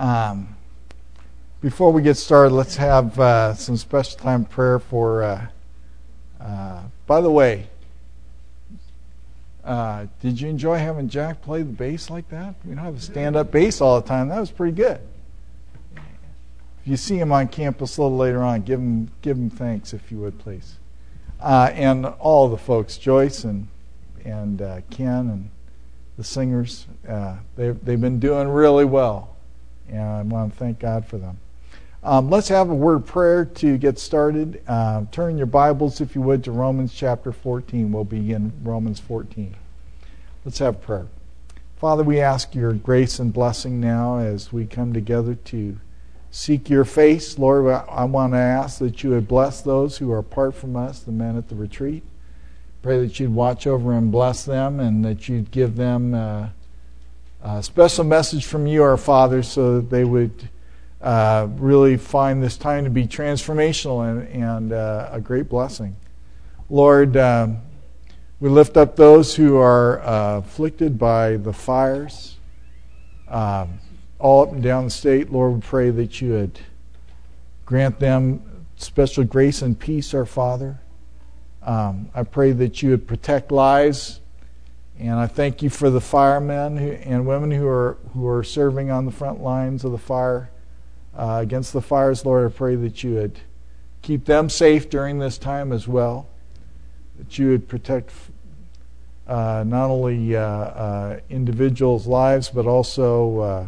Um, before we get started, let's have uh, some special time prayer for. Uh, uh, by the way, uh, did you enjoy having Jack play the bass like that? We don't have a stand up bass all the time. That was pretty good. If you see him on campus a little later on, give him, give him thanks if you would, please. Uh, and all the folks, Joyce and, and uh, Ken and the singers, they've, they've been doing really well. And I want to thank God for them. Um, let's have a word of prayer to get started. Uh, turn your Bibles, if you would, to Romans chapter 14. We'll begin Romans 14. Let's have prayer. Father, we ask your grace and blessing now as we come together to seek your face. Lord, I want to ask that you would bless those who are apart from us, the men at the retreat. Pray that you'd watch over and bless them and that you'd give them uh, a special message from you, our Father, so that they would uh, really find this time to be transformational and, and uh, a great blessing. Lord, um, we lift up those who are uh, afflicted by the fires um, all up and down the state. Lord, we pray that you would grant them special grace and peace, our Father. Um, I pray that you would protect lives. And I thank you for the firemen and women who are, who are serving on the front lines of the fire uh, against the fires, Lord. I pray that you would keep them safe during this time as well, that you would protect uh, not only uh, uh individuals' lives, but also uh,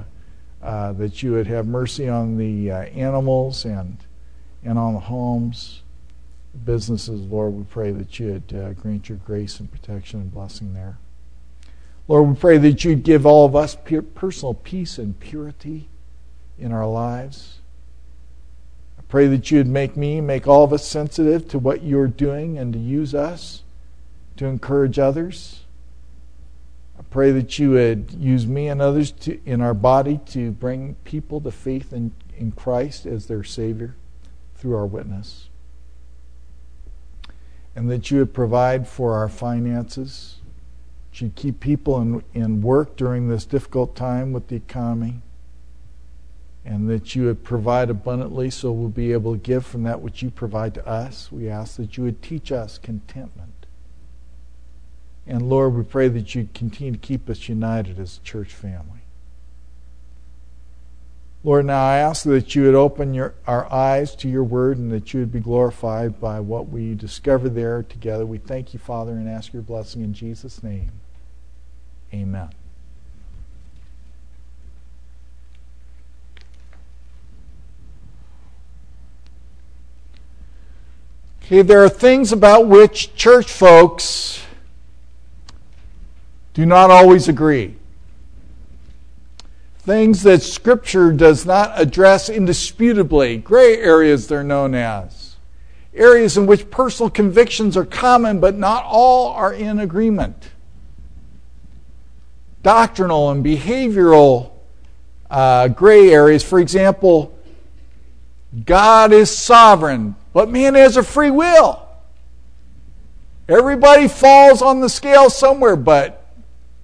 uh, that you would have mercy on the animals and, and on the homes, businesses. Lord, we pray that you would grant your grace and protection and blessing there. Lord, we pray that you'd give all of us personal peace and purity in our lives. I pray that you'd make me, make all of us sensitive to what you're doing and to use us to encourage others. I pray that you would use me and others to, in our body to bring people to faith in, in Christ as their Savior through our witness. And that you would provide for our finances. You'd keep people in, in work during this difficult time with the economy and that you would provide abundantly so we'll be able to give from that which you provide to us. We ask that you would teach us contentment. And Lord, we pray that you continue to keep us united as a church family. Lord, now I ask that you would open your, our eyes to your word and that you would be glorified by what we discover there together. We thank you, Father, and ask your blessing in Jesus' name. Amen. Okay, there are things about which church folks do not always agree. Things that Scripture does not address indisputably, gray areas they're known as. Areas in which personal convictions are common, but not all are in agreement. Doctrinal and behavioral uh, gray areas, for example, God is sovereign, but man has a free will. Everybody falls on the scale somewhere, but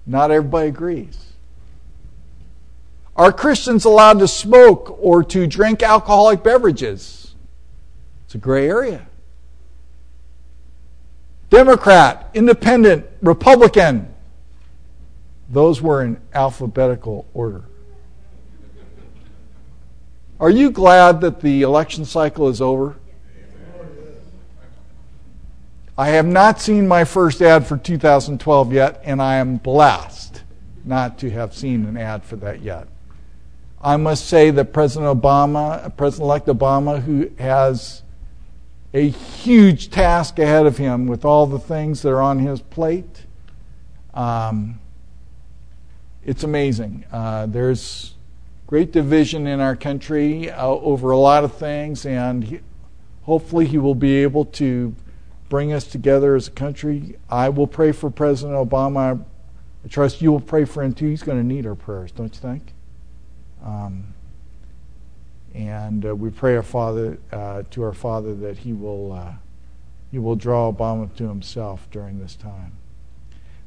not everybody agrees. Are Christians allowed to smoke or to drink alcoholic beverages? It's a gray area. Democrat, Independent, Republican. Those were in alphabetical order. Are you glad that the election cycle is over? I have not seen my first ad for 2012 yet, and I am blessed not to have seen an ad for that yet. I must say that President Obama, President elect Obama, who has a huge task ahead of him with all the things that are on his plate, um, it's amazing. Uh, there's great division in our country uh, over a lot of things, and he, hopefully he will be able to bring us together as a country. I will pray for President Obama. I trust you will pray for him too. He's going to need our prayers, don't you think? Um, and uh, we pray our Father uh, to our Father that He will uh, He will draw Obama to Himself during this time.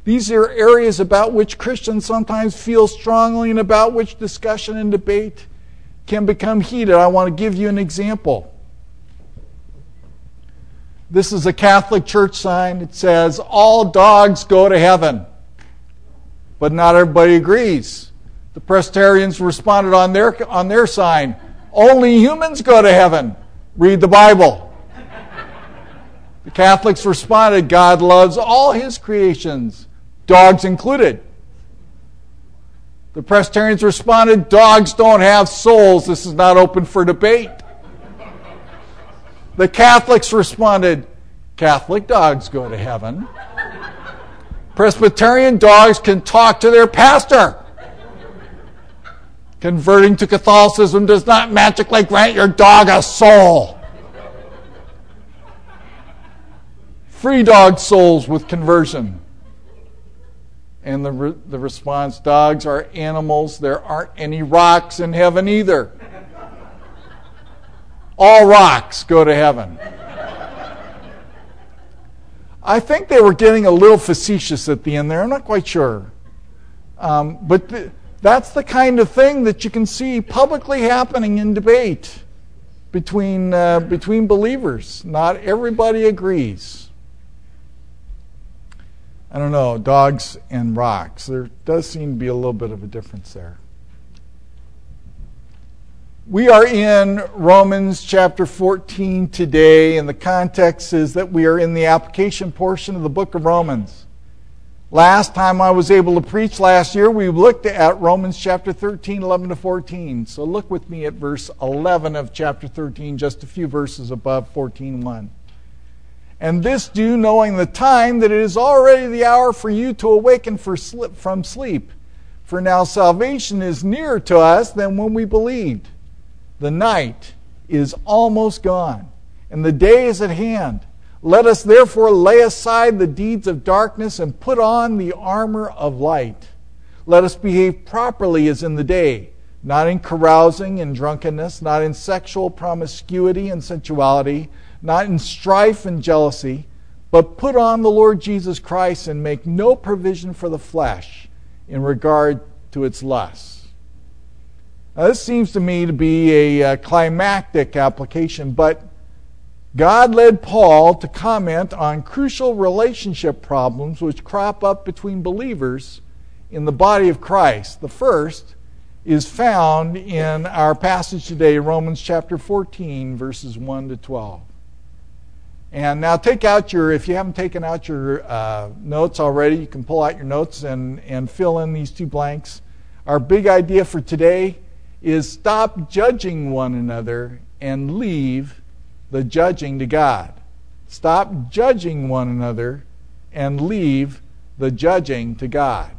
These are areas about which Christians sometimes feel strongly and about which discussion and debate can become heated. I want to give you an example. This is a Catholic church sign. It says, All dogs go to heaven. But not everybody agrees. The Presbyterians responded on their, on their sign, Only humans go to heaven. Read the Bible. The Catholics responded, God loves all his creations, dogs included. The Presbyterians responded, Dogs don't have souls. This is not open for debate. The Catholics responded, Catholic dogs go to heaven. Presbyterian dogs can talk to their pastor. Converting to Catholicism does not magically grant your dog a soul. Free dog souls with conversion. And the, re- the response dogs are animals. There aren't any rocks in heaven either. All rocks go to heaven. I think they were getting a little facetious at the end there. I'm not quite sure. Um, but th- that's the kind of thing that you can see publicly happening in debate between, uh, between believers. Not everybody agrees. I don't know, dogs and rocks. There does seem to be a little bit of a difference there. We are in Romans chapter 14 today, and the context is that we are in the application portion of the book of Romans. Last time I was able to preach last year, we looked at Romans chapter 13, 11 to 14. So look with me at verse 11 of chapter 13, just a few verses above 14.1. And this do knowing the time that it is already the hour for you to awaken from sleep. For now salvation is nearer to us than when we believed. The night is almost gone, and the day is at hand. Let us therefore lay aside the deeds of darkness and put on the armor of light. Let us behave properly as in the day, not in carousing and drunkenness, not in sexual promiscuity and sensuality not in strife and jealousy, but put on the Lord Jesus Christ and make no provision for the flesh in regard to its lusts. Now, this seems to me to be a, a climactic application, but God led Paul to comment on crucial relationship problems which crop up between believers in the body of Christ. The first is found in our passage today, Romans chapter 14, verses 1 to 12. And now take out your, if you haven't taken out your uh, notes already, you can pull out your notes and, and fill in these two blanks. Our big idea for today is stop judging one another and leave the judging to God. Stop judging one another and leave the judging to God.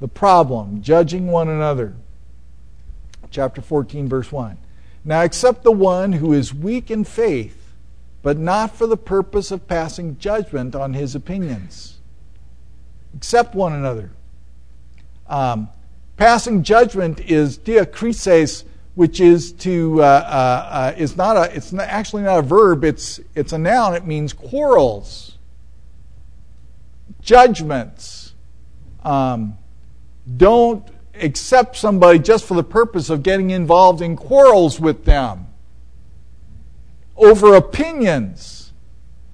The problem, judging one another. Chapter 14, verse 1. Now, except the one who is weak in faith but not for the purpose of passing judgment on his opinions. Accept one another. Um, passing judgment is diakrises, which is to uh, uh, uh, is not a it's not, actually not a verb. It's it's a noun. It means quarrels, judgments. Um, don't accept somebody just for the purpose of getting involved in quarrels with them over opinions.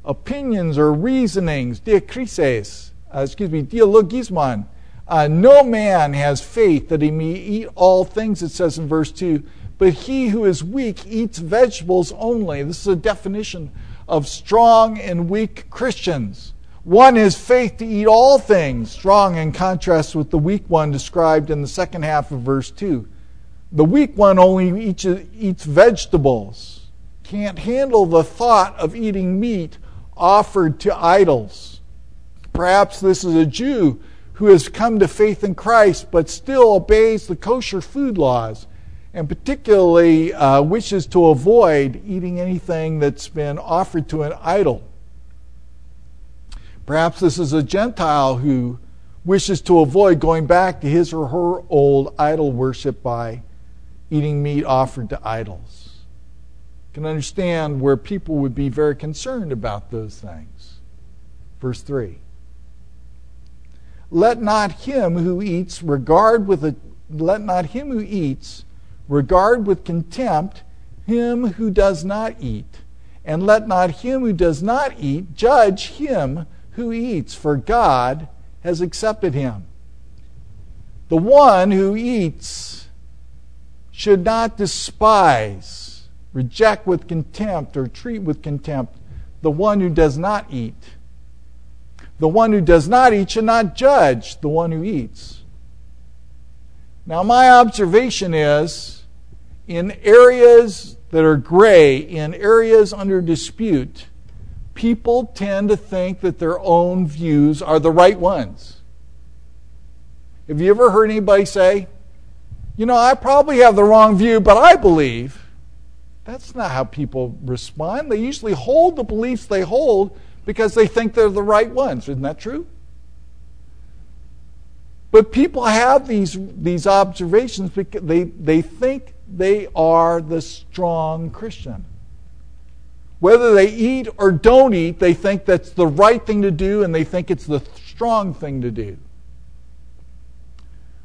Opinions or reasonings, diakrises, uh, excuse me, dialogismon. Uh, no man has faith that he may eat all things, it says in verse 2, but he who is weak eats vegetables only. This is a definition of strong and weak Christians. One is faith to eat all things, strong in contrast with the weak one described in the second half of verse 2. The weak one only eats, eats vegetables can't handle the thought of eating meat offered to idols. Perhaps this is a Jew who has come to faith in Christ but still obeys the kosher food laws and particularly uh, wishes to avoid eating anything that's been offered to an idol. Perhaps this is a Gentile who wishes to avoid going back to his or her old idol worship by eating meat offered to idols can understand where people would be very concerned about those things. Verse 3 Let not him who eats regard with a let not him who eats regard with contempt him who does not eat, and let not him who does not eat judge him who eats, for God has accepted him. The one who eats should not despise, reject with contempt, or treat with contempt the one who does not eat. The one who does not eat should not judge the one who eats. Now, my observation is in areas that are gray, in areas under dispute, people tend to think that their own views are the right ones. Have you ever heard anybody say, you know, I probably have the wrong view, but I believe? That's not how people respond. They usually hold the beliefs they hold because they think they're the right ones. Isn't that true? But people have these, these observations because they, they think they are the strong Christian. Whether they eat or don't eat, they think that's the right thing to do and they think it's the strong thing to do.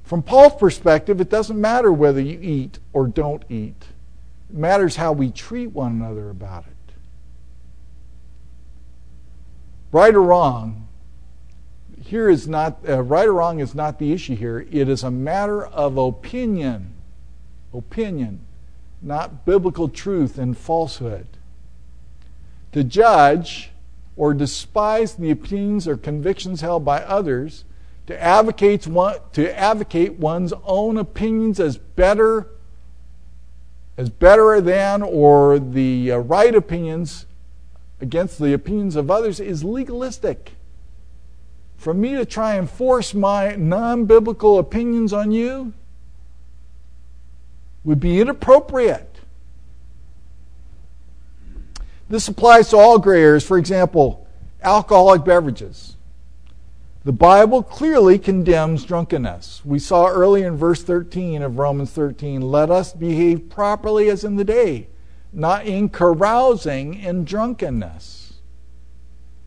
From Paul's perspective, it doesn't matter whether you eat or don't eat. It matters how we treat one another about it. Right or wrong, here is not, uh, right or wrong is not the issue here. It is a matter of opinion. Opinion, not biblical truth and falsehood. To judge or despise the opinions or convictions held by others, to advocate, one, to advocate one's own opinions as better as better than or the uh, right opinions against the opinions of others is legalistic. For me to try and force my non biblical opinions on you would be inappropriate. This applies to all gray areas. For example, alcoholic beverages. The Bible clearly condemns drunkenness. We saw early in verse 13 of Romans 13 let us behave properly as in the day, not in carousing and drunkenness.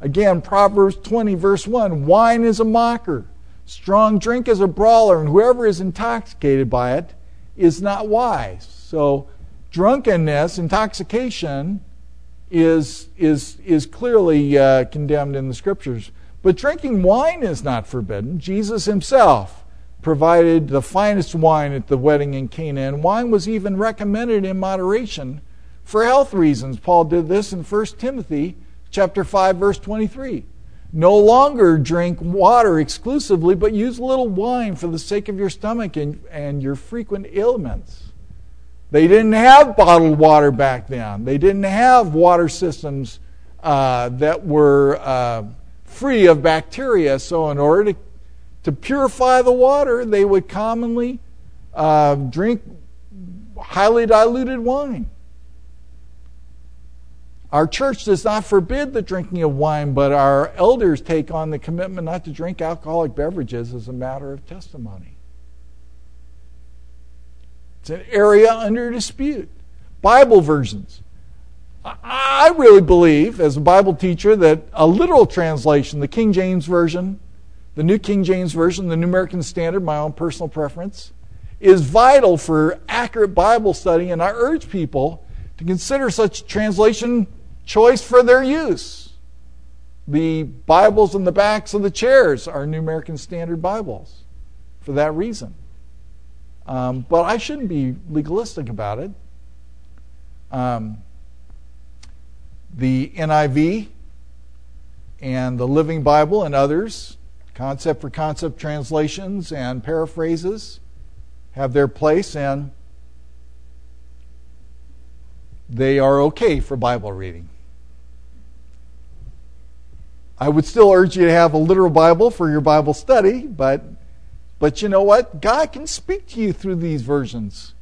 Again, Proverbs 20, verse 1 wine is a mocker, strong drink is a brawler, and whoever is intoxicated by it is not wise. So, drunkenness, intoxication, is, is, is clearly uh, condemned in the scriptures. But drinking wine is not forbidden. Jesus himself provided the finest wine at the wedding in Cana, and wine was even recommended in moderation for health reasons. Paul did this in 1 Timothy chapter 5 verse 23. No longer drink water exclusively, but use a little wine for the sake of your stomach and, and your frequent ailments. They didn't have bottled water back then. They didn't have water systems uh, that were uh, free of bacteria. So, in order to, to purify the water, they would commonly uh, drink highly diluted wine. Our church does not forbid the drinking of wine, but our elders take on the commitment not to drink alcoholic beverages as a matter of testimony. It's an area under dispute. Bible versions. I really believe, as a Bible teacher, that a literal translation, the King James Version, the New King James Version, the New American Standard, my own personal preference, is vital for accurate Bible study, and I urge people to consider such translation choice for their use. The Bibles in the backs of the chairs are New American Standard Bibles for that reason. Um, but I shouldn't be legalistic about it. Um, the NIV and the Living Bible and others, concept for concept translations and paraphrases, have their place and they are okay for Bible reading. I would still urge you to have a literal Bible for your Bible study, but but you know what? God can speak to you through these versions.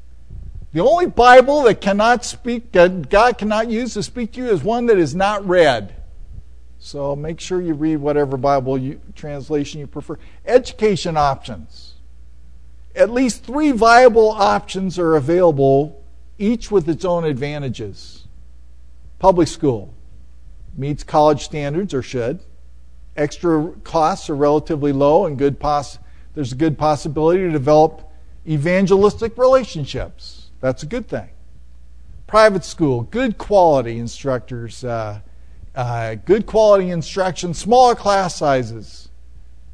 The only Bible that cannot speak, that God cannot use to speak to you is one that is not read. So make sure you read whatever Bible you, translation you prefer. Education options. At least three viable options are available, each with its own advantages. Public school meets college standards or should. Extra costs are relatively low and good poss- there's a good possibility to develop evangelistic relationships That's a good thing. Private school, good quality instructors, uh, uh, good quality instruction, smaller class sizes,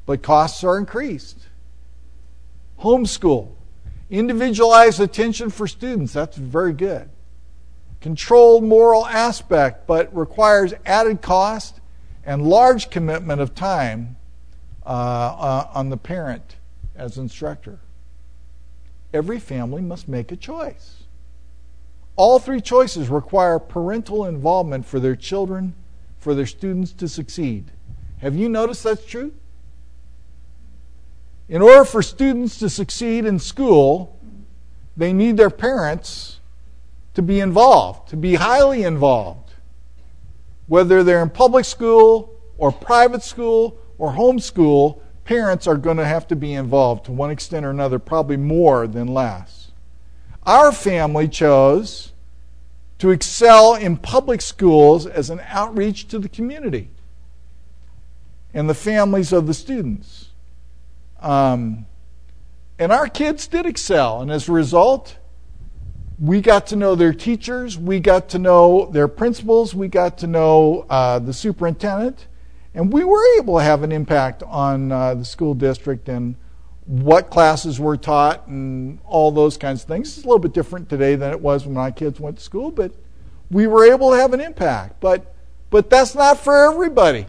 but costs are increased. Homeschool, individualized attention for students, that's very good. Controlled moral aspect, but requires added cost and large commitment of time uh, uh, on the parent as instructor. Every family must make a choice. All three choices require parental involvement for their children, for their students to succeed. Have you noticed that's true? In order for students to succeed in school, they need their parents to be involved, to be highly involved. Whether they're in public school or private school or homeschool, parents are going to have to be involved to one extent or another, probably more than less. Our family chose to excel in public schools as an outreach to the community and the families of the students. Um, and our kids did excel, and as a result, we got to know their teachers, we got to know their principals, we got to know uh, the superintendent, and we were able to have an impact on uh, the school district and what classes were taught and all those kinds of things. It's a little bit different today than it was when my kids went to school, but we were able to have an impact. But, but that's not for everybody.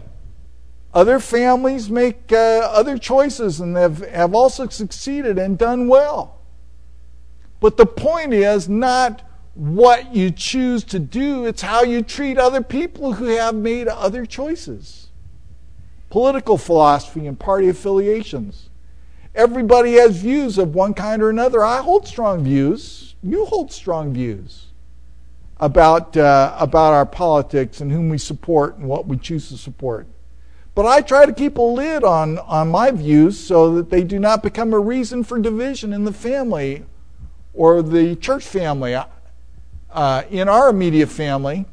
Other families make uh, other choices and have, have also succeeded and done well. But the point is not what you choose to do, it's how you treat other people who have made other choices. Political philosophy and party affiliations. Everybody has views of one kind or another. I hold strong views. You hold strong views about, uh, about our politics and whom we support and what we choose to support. But I try to keep a lid on, on my views so that they do not become a reason for division in the family or the church family. Uh, in our immediate family,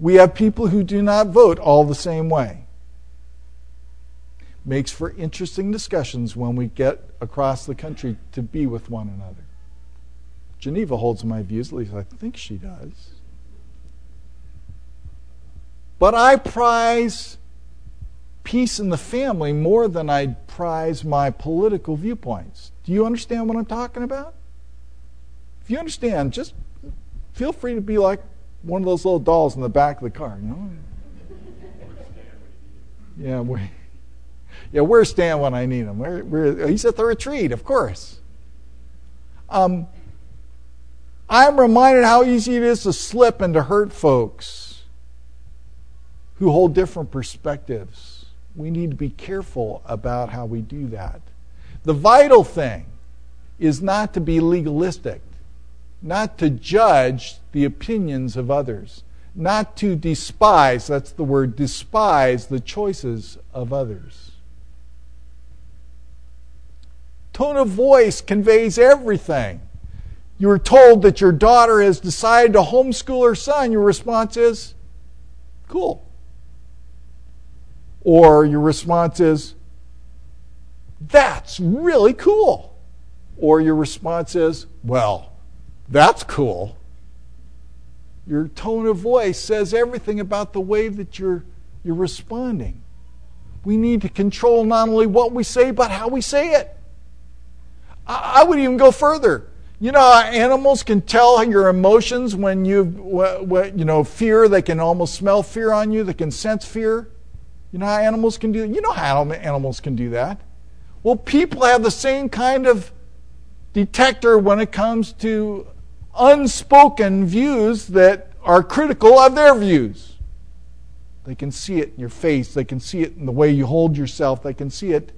we have people who do not vote all the same way. Makes for interesting discussions when we get across the country to be with one another. Geneva holds my views, at least I think she does. But I prize peace in the family more than I prize my political viewpoints. Do you understand what I'm talking about? If you understand, just feel free to be like one of those little dolls in the back of the car, you know? Yeah, we, yeah, where's Stan when I need him? Where, where, he's at the retreat, of course. Um, I'm reminded how easy it is to slip and to hurt folks who hold different perspectives. We need to be careful about how we do that. The vital thing is not to be legalistic, not to judge the opinions of others, not to despise, that's the word, despise the choices of others. Tone of voice conveys everything. You are told that your daughter has decided to homeschool her son. Your response is, cool. Or your response is, that's really cool. Or your response is, well, that's cool. Your tone of voice says everything about the way that you're, you're responding. We need to control not only what we say, but how we say it. I, I would even go further. You know, animals can tell your emotions when you, you know, fear. They can almost smell fear on you. They can sense fear. You know how animals can do? You know how animals can do that. Well, people have the same kind of detector when it comes to unspoken views that are critical of their views. They can see it in your face, they can see it in the way you hold yourself, they can see it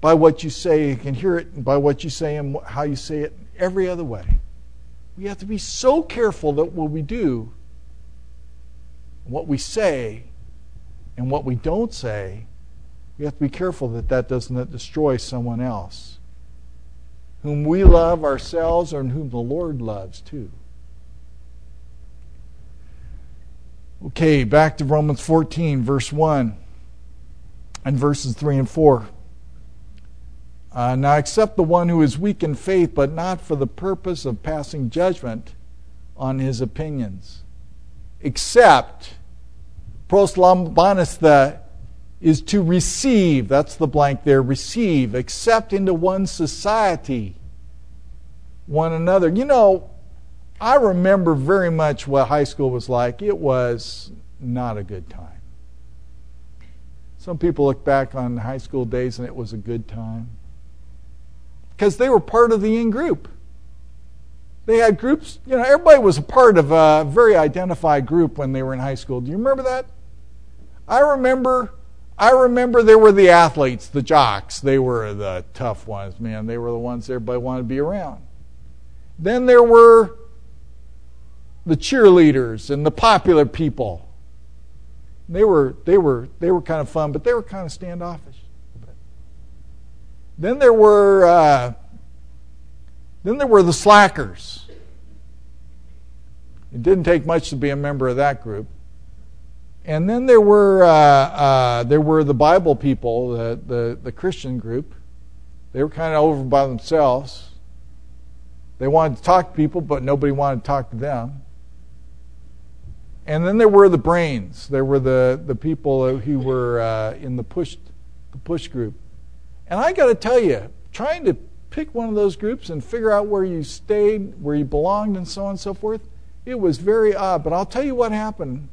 by what you say, you can hear it by what you say and how you say it, every other way. We have to be so careful that what we do, what we say, and what we don't say, we have to be careful that that doesn't destroy someone else whom we love ourselves and whom the Lord loves too. Okay, back to Romans 14, verse 1 and verses 3 and 4. Uh, now accept the one who is weak in faith, but not for the purpose of passing judgment on his opinions. Accept, proslambanis, is to receive, that's the blank there, receive, accept into one society one another. You know, I remember very much what high school was like. It was not a good time. Some people look back on high school days and it was a good time because they were part of the in group. They had groups, you know, everybody was a part of a very identified group when they were in high school. Do you remember that? I remember I remember there were the athletes, the jocks. They were the tough ones, man. They were the ones everybody wanted to be around. Then there were the cheerleaders and the popular people. They were they were they were kind of fun, but they were kind of standoffish. Then there were uh, then there were the slackers. It didn't take much to be a member of that group. And then there were uh, uh, there were the Bible people, the, the the Christian group. They were kind of over by themselves. They wanted to talk to people, but nobody wanted to talk to them. And then there were the brains. There were the, the people who were uh, in the push, the push group. And I got to tell you, trying to pick one of those groups and figure out where you stayed, where you belonged, and so on and so forth, it was very odd. But I'll tell you what happened.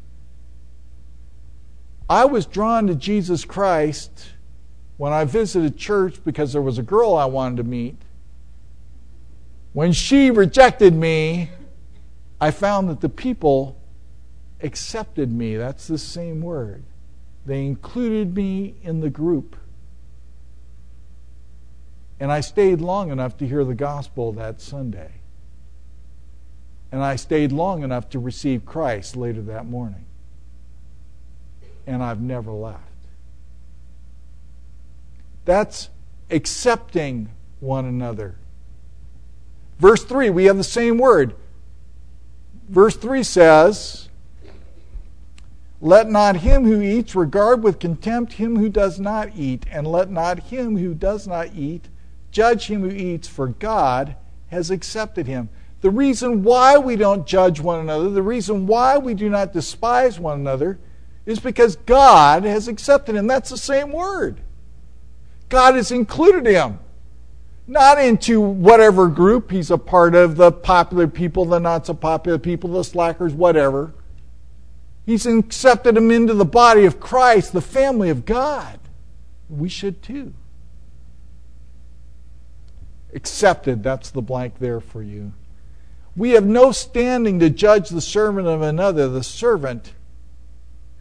I was drawn to Jesus Christ when I visited church because there was a girl I wanted to meet. When she rejected me, I found that the people accepted me. That's the same word. They included me in the group. And I stayed long enough to hear the gospel that Sunday. And I stayed long enough to receive Christ later that morning. And I've never left. That's accepting one another. Verse 3, we have the same word. Verse 3 says, let not him who eats regard with contempt him who does not eat, and let not him who does not eat judge him who eats, for God has accepted him. The reason why we don't judge one another, the reason why we do not despise one another, is because God has accepted him. That's the same word. God has included him. Not into whatever group he's a part of, the popular people, the not so popular people, the slackers, whatever. He's accepted him into the body of Christ, the family of God. We should too. Accepted, that's the blank there for you. We have no standing to judge the servant of another. The servant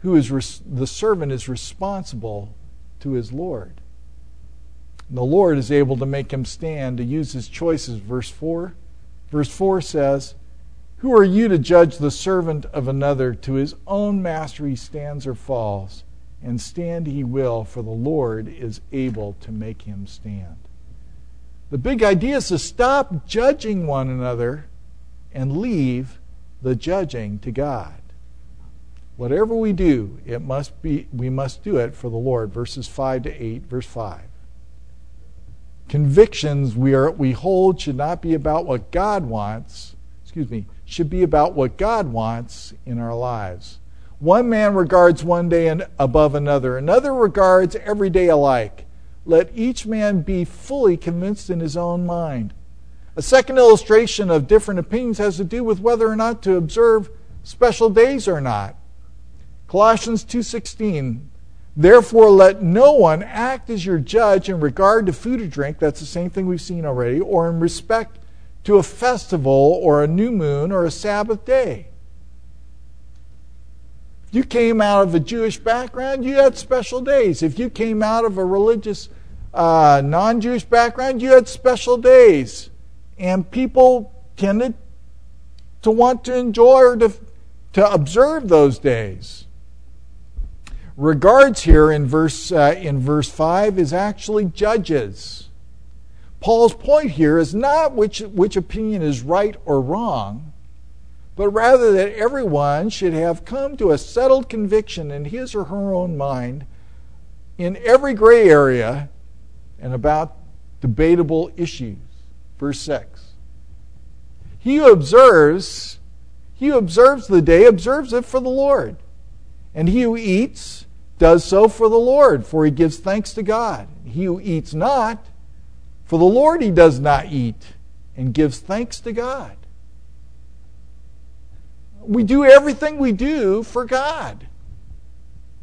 who is res- the servant is responsible to his Lord. The Lord is able to make him stand to use his choices. Verse 4. Verse 4 says, who are you to judge the servant of another? To his own master he stands or falls, and stand he will, for the Lord is able to make him stand. The big idea is to stop judging one another and leave the judging to God. Whatever we do, it must be we must do it for the Lord. Verses 5 to 8, verse 5. Convictions we are we hold should not be about what God wants, excuse me, should be about what God wants in our lives. One man regards one day above another, another regards every day alike. Let each man be fully convinced in his own mind. A second illustration of different opinions has to do with whether or not to observe special days or not. Colossians 2:16 Therefore let no one act as your judge in regard to food or drink, that's the same thing we've seen already, or in respect to a festival or a new moon or a Sabbath day. If you came out of a Jewish background, you had special days. If you came out of a religious, uh, non Jewish background, you had special days. And people tended to want to enjoy or to, to observe those days. Regards here in verse, uh, in verse 5 is actually judges. Paul's point here is not which, which opinion is right or wrong, but rather that everyone should have come to a settled conviction in his or her own mind in every gray area and about debatable issues. Verse 6. He who observes, he who observes the day observes it for the Lord. And he who eats does so for the Lord, for he gives thanks to God. He who eats not, for the Lord he does not eat, and gives thanks to God. We do everything we do for God.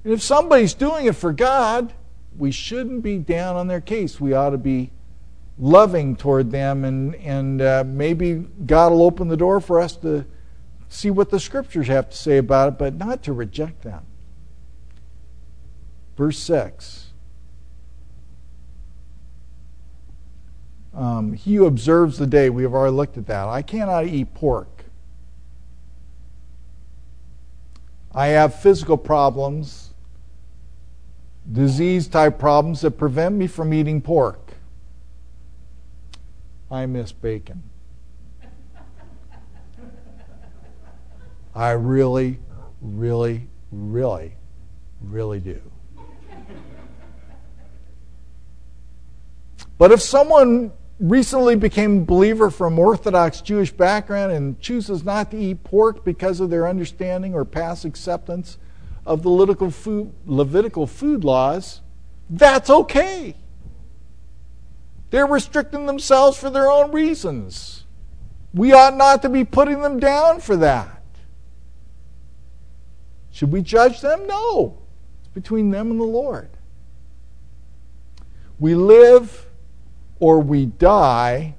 And if somebody's doing it for God, we shouldn't be down on their case. We ought to be loving toward them, and, and uh, maybe God will open the door for us to see what the scriptures have to say about it, but not to reject them. Verse 6. Um, he who observes the day, we have already looked at that. I cannot eat pork. I have physical problems, disease type problems that prevent me from eating pork. I miss bacon. I really, really, really, really do. But if someone recently became a believer from Orthodox Jewish background and chooses not to eat pork because of their understanding or past acceptance of the Levitical food, Levitical food laws, that's okay. They're restricting themselves for their own reasons. We ought not to be putting them down for that. Should we judge them? No. It's between them and the Lord. We live or we die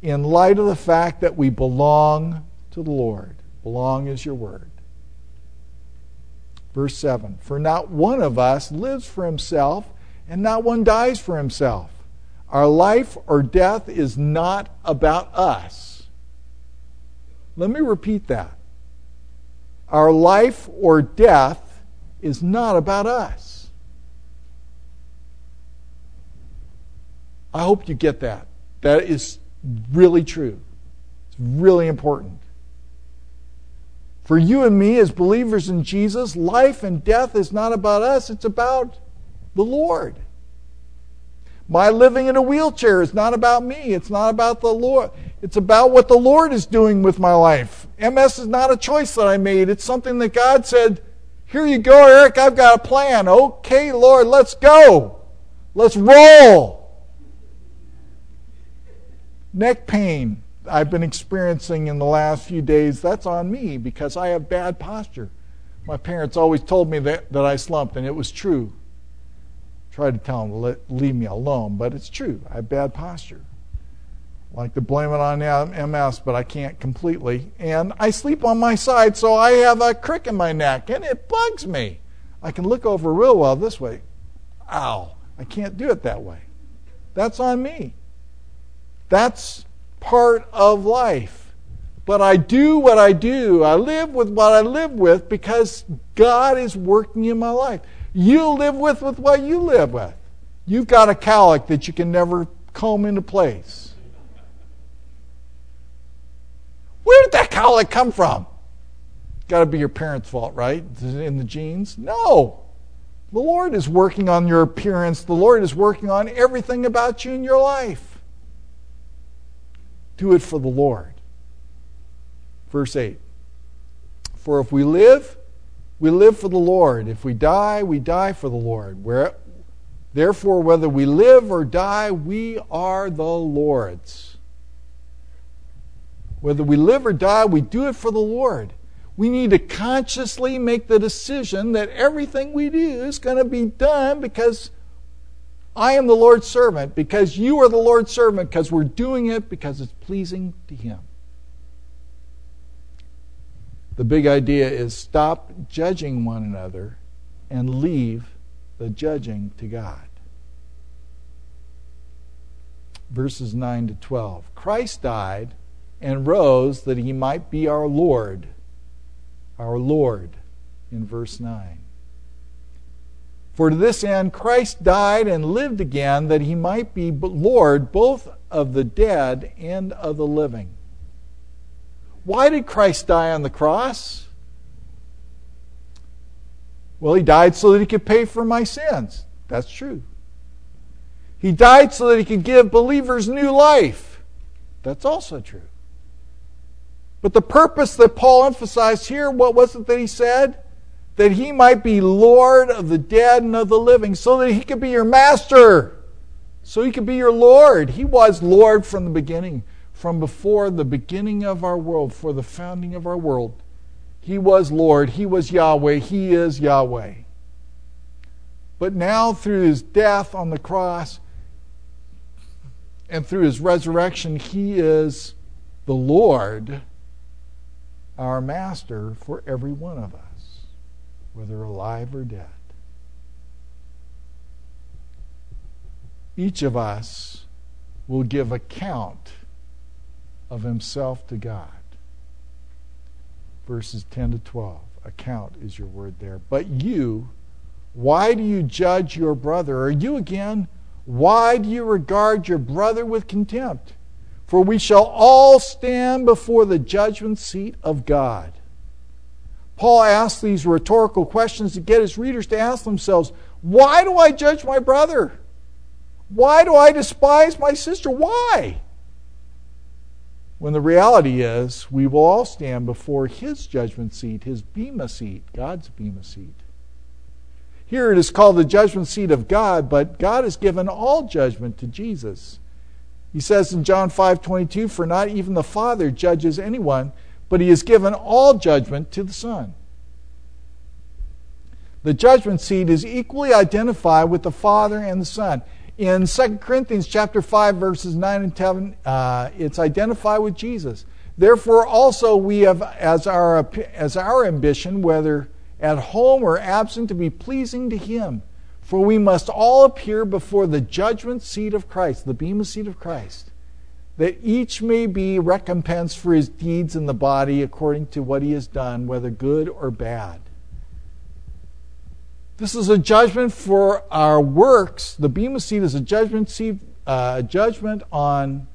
in light of the fact that we belong to the Lord. Belong is your word. Verse 7 For not one of us lives for himself, and not one dies for himself. Our life or death is not about us. Let me repeat that. Our life or death is not about us. I hope you get that. That is really true. It's really important. For you and me, as believers in Jesus, life and death is not about us, it's about the Lord. My living in a wheelchair is not about me. It's not about the Lord. It's about what the Lord is doing with my life. MS is not a choice that I made. It's something that God said, Here you go, Eric. I've got a plan. Okay, Lord, let's go. Let's roll. Neck pain I've been experiencing in the last few days, that's on me because I have bad posture. My parents always told me that, that I slumped, and it was true try to tell them leave me alone, but it's true. I have bad posture. Like to blame it on MS, but I can't completely. And I sleep on my side, so I have a crick in my neck, and it bugs me. I can look over real well this way. Ow, I can't do it that way. That's on me. That's part of life. But I do what I do. I live with what I live with because God is working in my life you live with with what you live with. You've got a cowlick that you can never comb into place. Where did that cowlick come from? Got to be your parents' fault, right? In the genes? No. The Lord is working on your appearance. The Lord is working on everything about you in your life. Do it for the Lord. Verse 8 For if we live, we live for the Lord. If we die, we die for the Lord. Where, therefore, whether we live or die, we are the Lord's. Whether we live or die, we do it for the Lord. We need to consciously make the decision that everything we do is going to be done because I am the Lord's servant, because you are the Lord's servant, because we're doing it because it's pleasing to Him. The big idea is stop judging one another and leave the judging to God. Verses 9 to 12. Christ died and rose that he might be our Lord. Our Lord in verse 9. For to this end Christ died and lived again that he might be Lord both of the dead and of the living. Why did Christ die on the cross? Well, he died so that he could pay for my sins. That's true. He died so that he could give believers new life. That's also true. But the purpose that Paul emphasized here, what was it that he said? That he might be Lord of the dead and of the living, so that he could be your master, so he could be your Lord. He was Lord from the beginning, from before the beginning of our world, for the founding of our world. He was Lord, he was Yahweh, he is Yahweh. But now, through his death on the cross and through his resurrection, he is the Lord our master for every one of us, whether alive or dead. Each of us will give account of himself to God. Verses 10 to 12. Account is your word there. But you, why do you judge your brother? Or you again, why do you regard your brother with contempt? For we shall all stand before the judgment seat of God. Paul asks these rhetorical questions to get his readers to ask themselves why do I judge my brother? Why do I despise my sister? Why? When the reality is, we will all stand before his judgment seat, his Bema seat, God's Bema seat. Here it is called the judgment seat of God, but God has given all judgment to Jesus. He says in John 5:22, "For not even the Father judges anyone, but he has given all judgment to the Son." The judgment seat is equally identified with the Father and the Son. In 2 Corinthians chapter 5 verses 9 and 10, uh, it's identified with Jesus. Therefore also we have as our as our ambition whether at home or absent to be pleasing to him. For we must all appear before the judgment seat of Christ, the bema seat of Christ, that each may be recompensed for his deeds in the body according to what he has done, whether good or bad. This is a judgment for our works. The bema seat is a judgment seat, uh, judgment on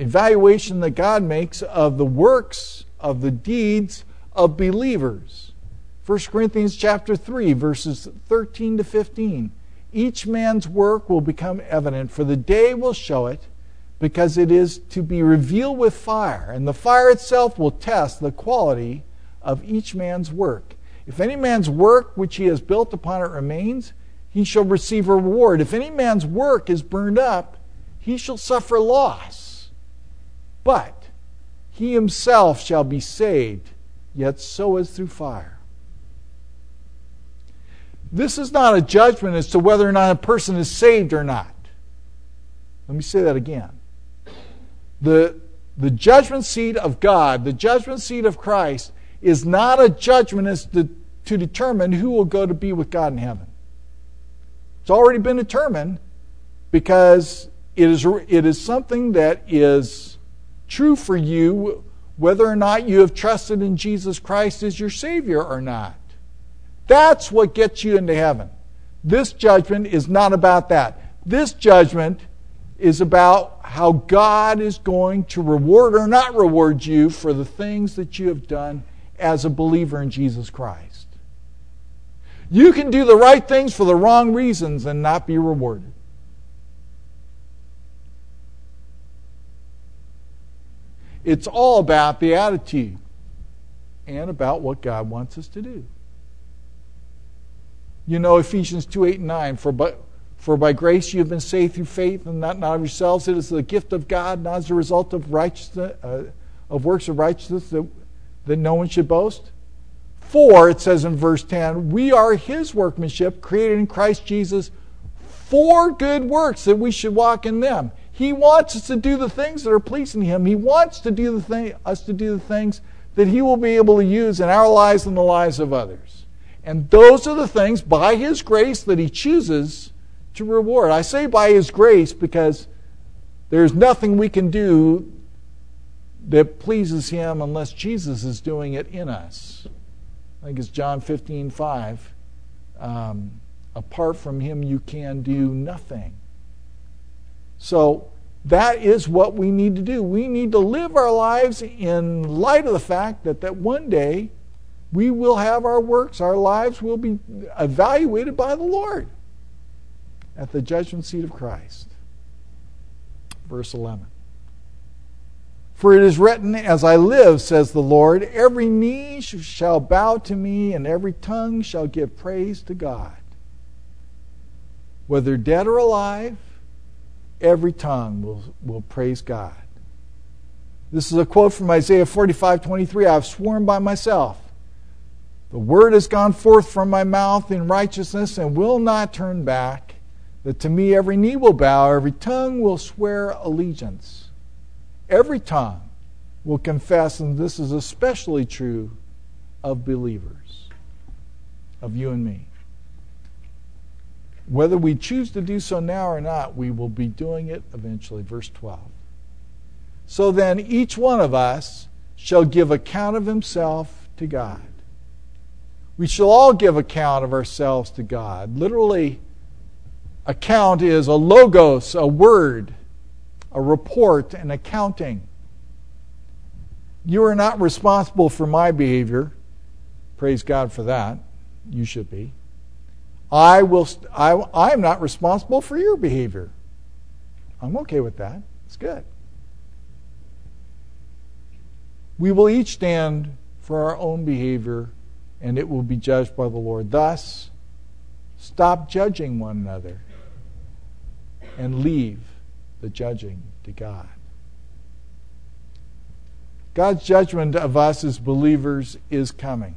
evaluation that God makes of the works of the deeds of believers. 1 Corinthians chapter 3 verses 13 to 15. Each man's work will become evident for the day will show it because it is to be revealed with fire and the fire itself will test the quality of each man's work. If any man's work which he has built upon it remains, he shall receive a reward. If any man's work is burned up, he shall suffer loss. But he himself shall be saved, yet so as through fire. This is not a judgment as to whether or not a person is saved or not. Let me say that again. The, the judgment seat of God, the judgment seat of Christ, is not a judgment as to, to determine who will go to be with God in heaven. It's already been determined because it is, it is something that is true for you whether or not you have trusted in Jesus Christ as your Savior or not. That's what gets you into heaven. This judgment is not about that. This judgment is about how God is going to reward or not reward you for the things that you have done as a believer in Jesus Christ. You can do the right things for the wrong reasons and not be rewarded. It's all about the attitude and about what God wants us to do. You know Ephesians 2 8 and 9. For by, for by grace you have been saved through faith, and not, of yourselves. It is the gift of God, not as a result of righteousness, uh, of works of righteousness that, that no one should boast. For, it says in verse 10, we are his workmanship, created in Christ Jesus for good works, that we should walk in them. He wants us to do the things that are pleasing to him. He wants to do the thing, us to do the things that he will be able to use in our lives and the lives of others. And those are the things by His grace that He chooses to reward. I say by His grace because there's nothing we can do that pleases Him unless Jesus is doing it in us. I think it's John 15 5. Um, apart from Him, you can do nothing. So, that is what we need to do. We need to live our lives in light of the fact that, that one day we will have our works, our lives will be evaluated by the Lord. at the judgment seat of Christ. Verse 11. For it is written, As I live, says the Lord, every knee shall bow to me, and every tongue shall give praise to God. Whether dead or alive, every tongue will, will praise God. This is a quote from Isaiah 45 23. I have sworn by myself. The word has gone forth from my mouth in righteousness and will not turn back, that to me every knee will bow, every tongue will swear allegiance every tongue will confess, and this is especially true of believers, of you and me. Whether we choose to do so now or not, we will be doing it eventually. Verse 12. So then, each one of us shall give account of himself to God. We shall all give account of ourselves to God. Literally, account is a logos, a word a report, an accounting. You are not responsible for my behavior. Praise God for that. You should be. I will. I, I am not responsible for your behavior. I'm okay with that. It's good. We will each stand for our own behavior, and it will be judged by the Lord. Thus, stop judging one another and leave the judging to God. God's judgment of us as believers is coming.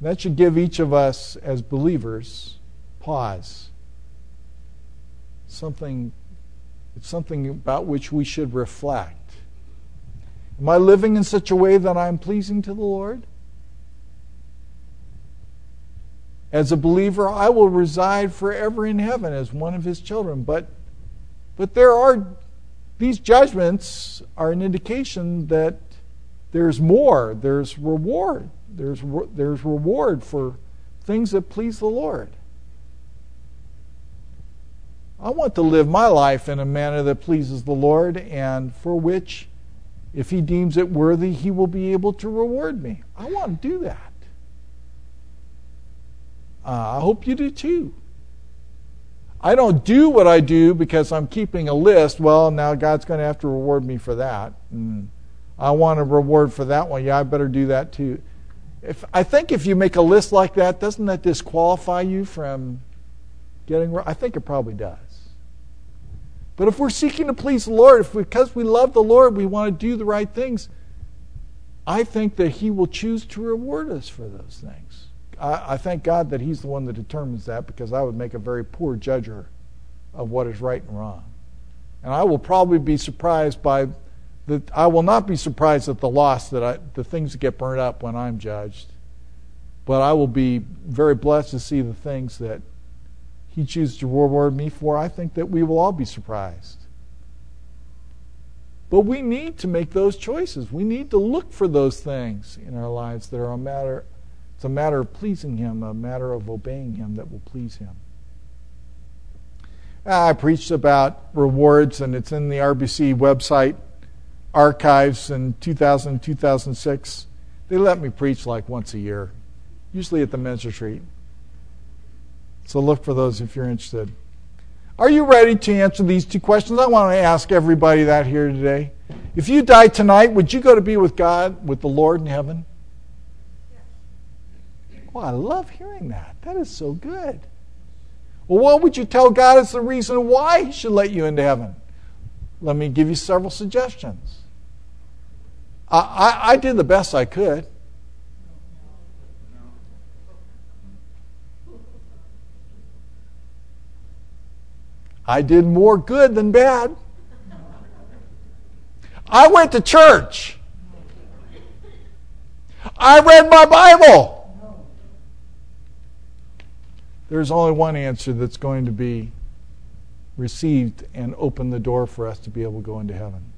That should give each of us as believers pause. Something it's something about which we should reflect. Am I living in such a way that I'm pleasing to the Lord? As a believer, I will reside forever in heaven as one of his children, but but there are, these judgments are an indication that there's more, there's reward. There's, there's reward for things that please the Lord. I want to live my life in a manner that pleases the Lord and for which, if He deems it worthy, He will be able to reward me. I want to do that. Uh, I hope you do too. I don't do what I do because I'm keeping a list. Well, now God's going to have to reward me for that. And I want a reward for that one. Yeah, I better do that too. If I think if you make a list like that, doesn't that disqualify you from getting? I think it probably does. But if we're seeking to please the Lord, if because we love the Lord, we want to do the right things, I think that He will choose to reward us for those things. I, thank God that He's the one that determines that because I would make a very poor judger of what is right and wrong. And I will probably be surprised by the, I will not be surprised at the loss that I, the things that get burned up when I'm judged. But I will be very blessed to see the things that He chooses to reward me for. I think that we will all be surprised. But we need to make those choices. We need to look for those things in our lives that are a matter it's a matter of pleasing Him, a matter of obeying Him that will please Him. Ah, I preached about rewards, and it's in the RBC website archives in 2000 2006. They let me preach like once a year, usually at the men's retreat. So look for those if you're interested. Are you ready to answer these two questions? I want to ask everybody that here today. If you died tonight, would you go to be with God, with the Lord in heaven? Well, I love hearing that. That is so good. Well, what would you tell God is the reason why He should let you into heaven? Let me give you several suggestions. I, I, I did the best I could. I did more good than bad. I went to church. I read my Bible there's only one answer that's going to be received and open the door for us to be able to go into heaven.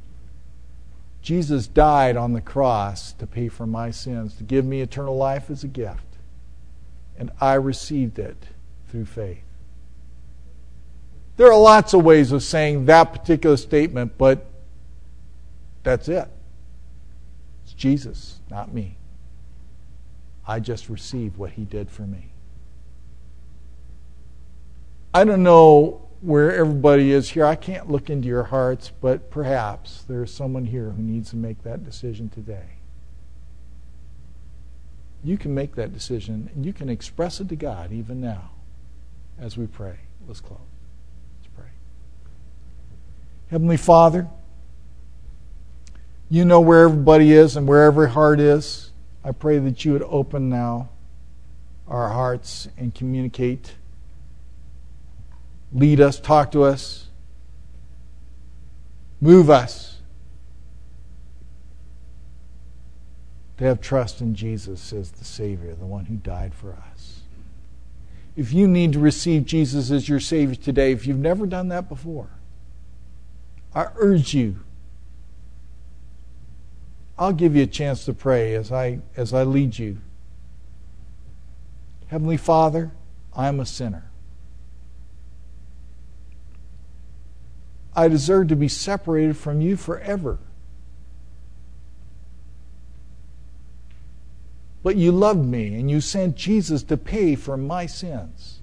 Jesus died on the cross to pay for my sins, to give me eternal life as a gift. And I received it through faith. There are lots of ways of saying that particular statement, but that's it. It's Jesus, not me. I just received what he did for me. I don't know where everybody is here. I can't look into your hearts, but perhaps there's someone here who needs to make that decision today. You can make that decision and you can express it to God even now as we pray. Let's close. Let's pray. Heavenly Father, you know where everybody is and where every heart is. I pray that you would open now our hearts and communicate. Lead us, talk to us, move us to have trust in Jesus as the Savior, the one who died for us. If you need to receive Jesus as your Savior today, if you've never done that before, I urge you. I'll give you a chance to pray as I, as I lead you. Heavenly Father, I'm a sinner. I deserve to be separated from you forever. But you loved me and you sent Jesus to pay for my sins.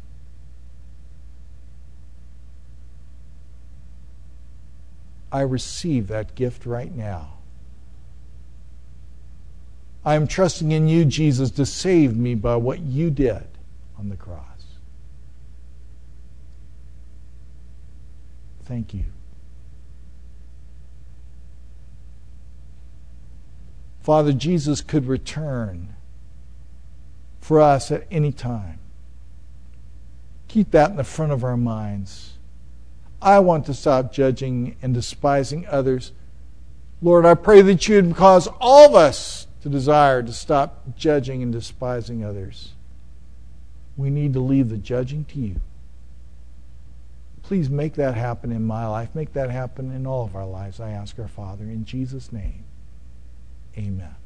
I receive that gift right now. I am trusting in you, Jesus, to save me by what you did on the cross. Thank you. Father, Jesus could return for us at any time. Keep that in the front of our minds. I want to stop judging and despising others. Lord, I pray that you would cause all of us to desire to stop judging and despising others. We need to leave the judging to you. Please make that happen in my life. Make that happen in all of our lives. I ask our Father in Jesus' name. Amen.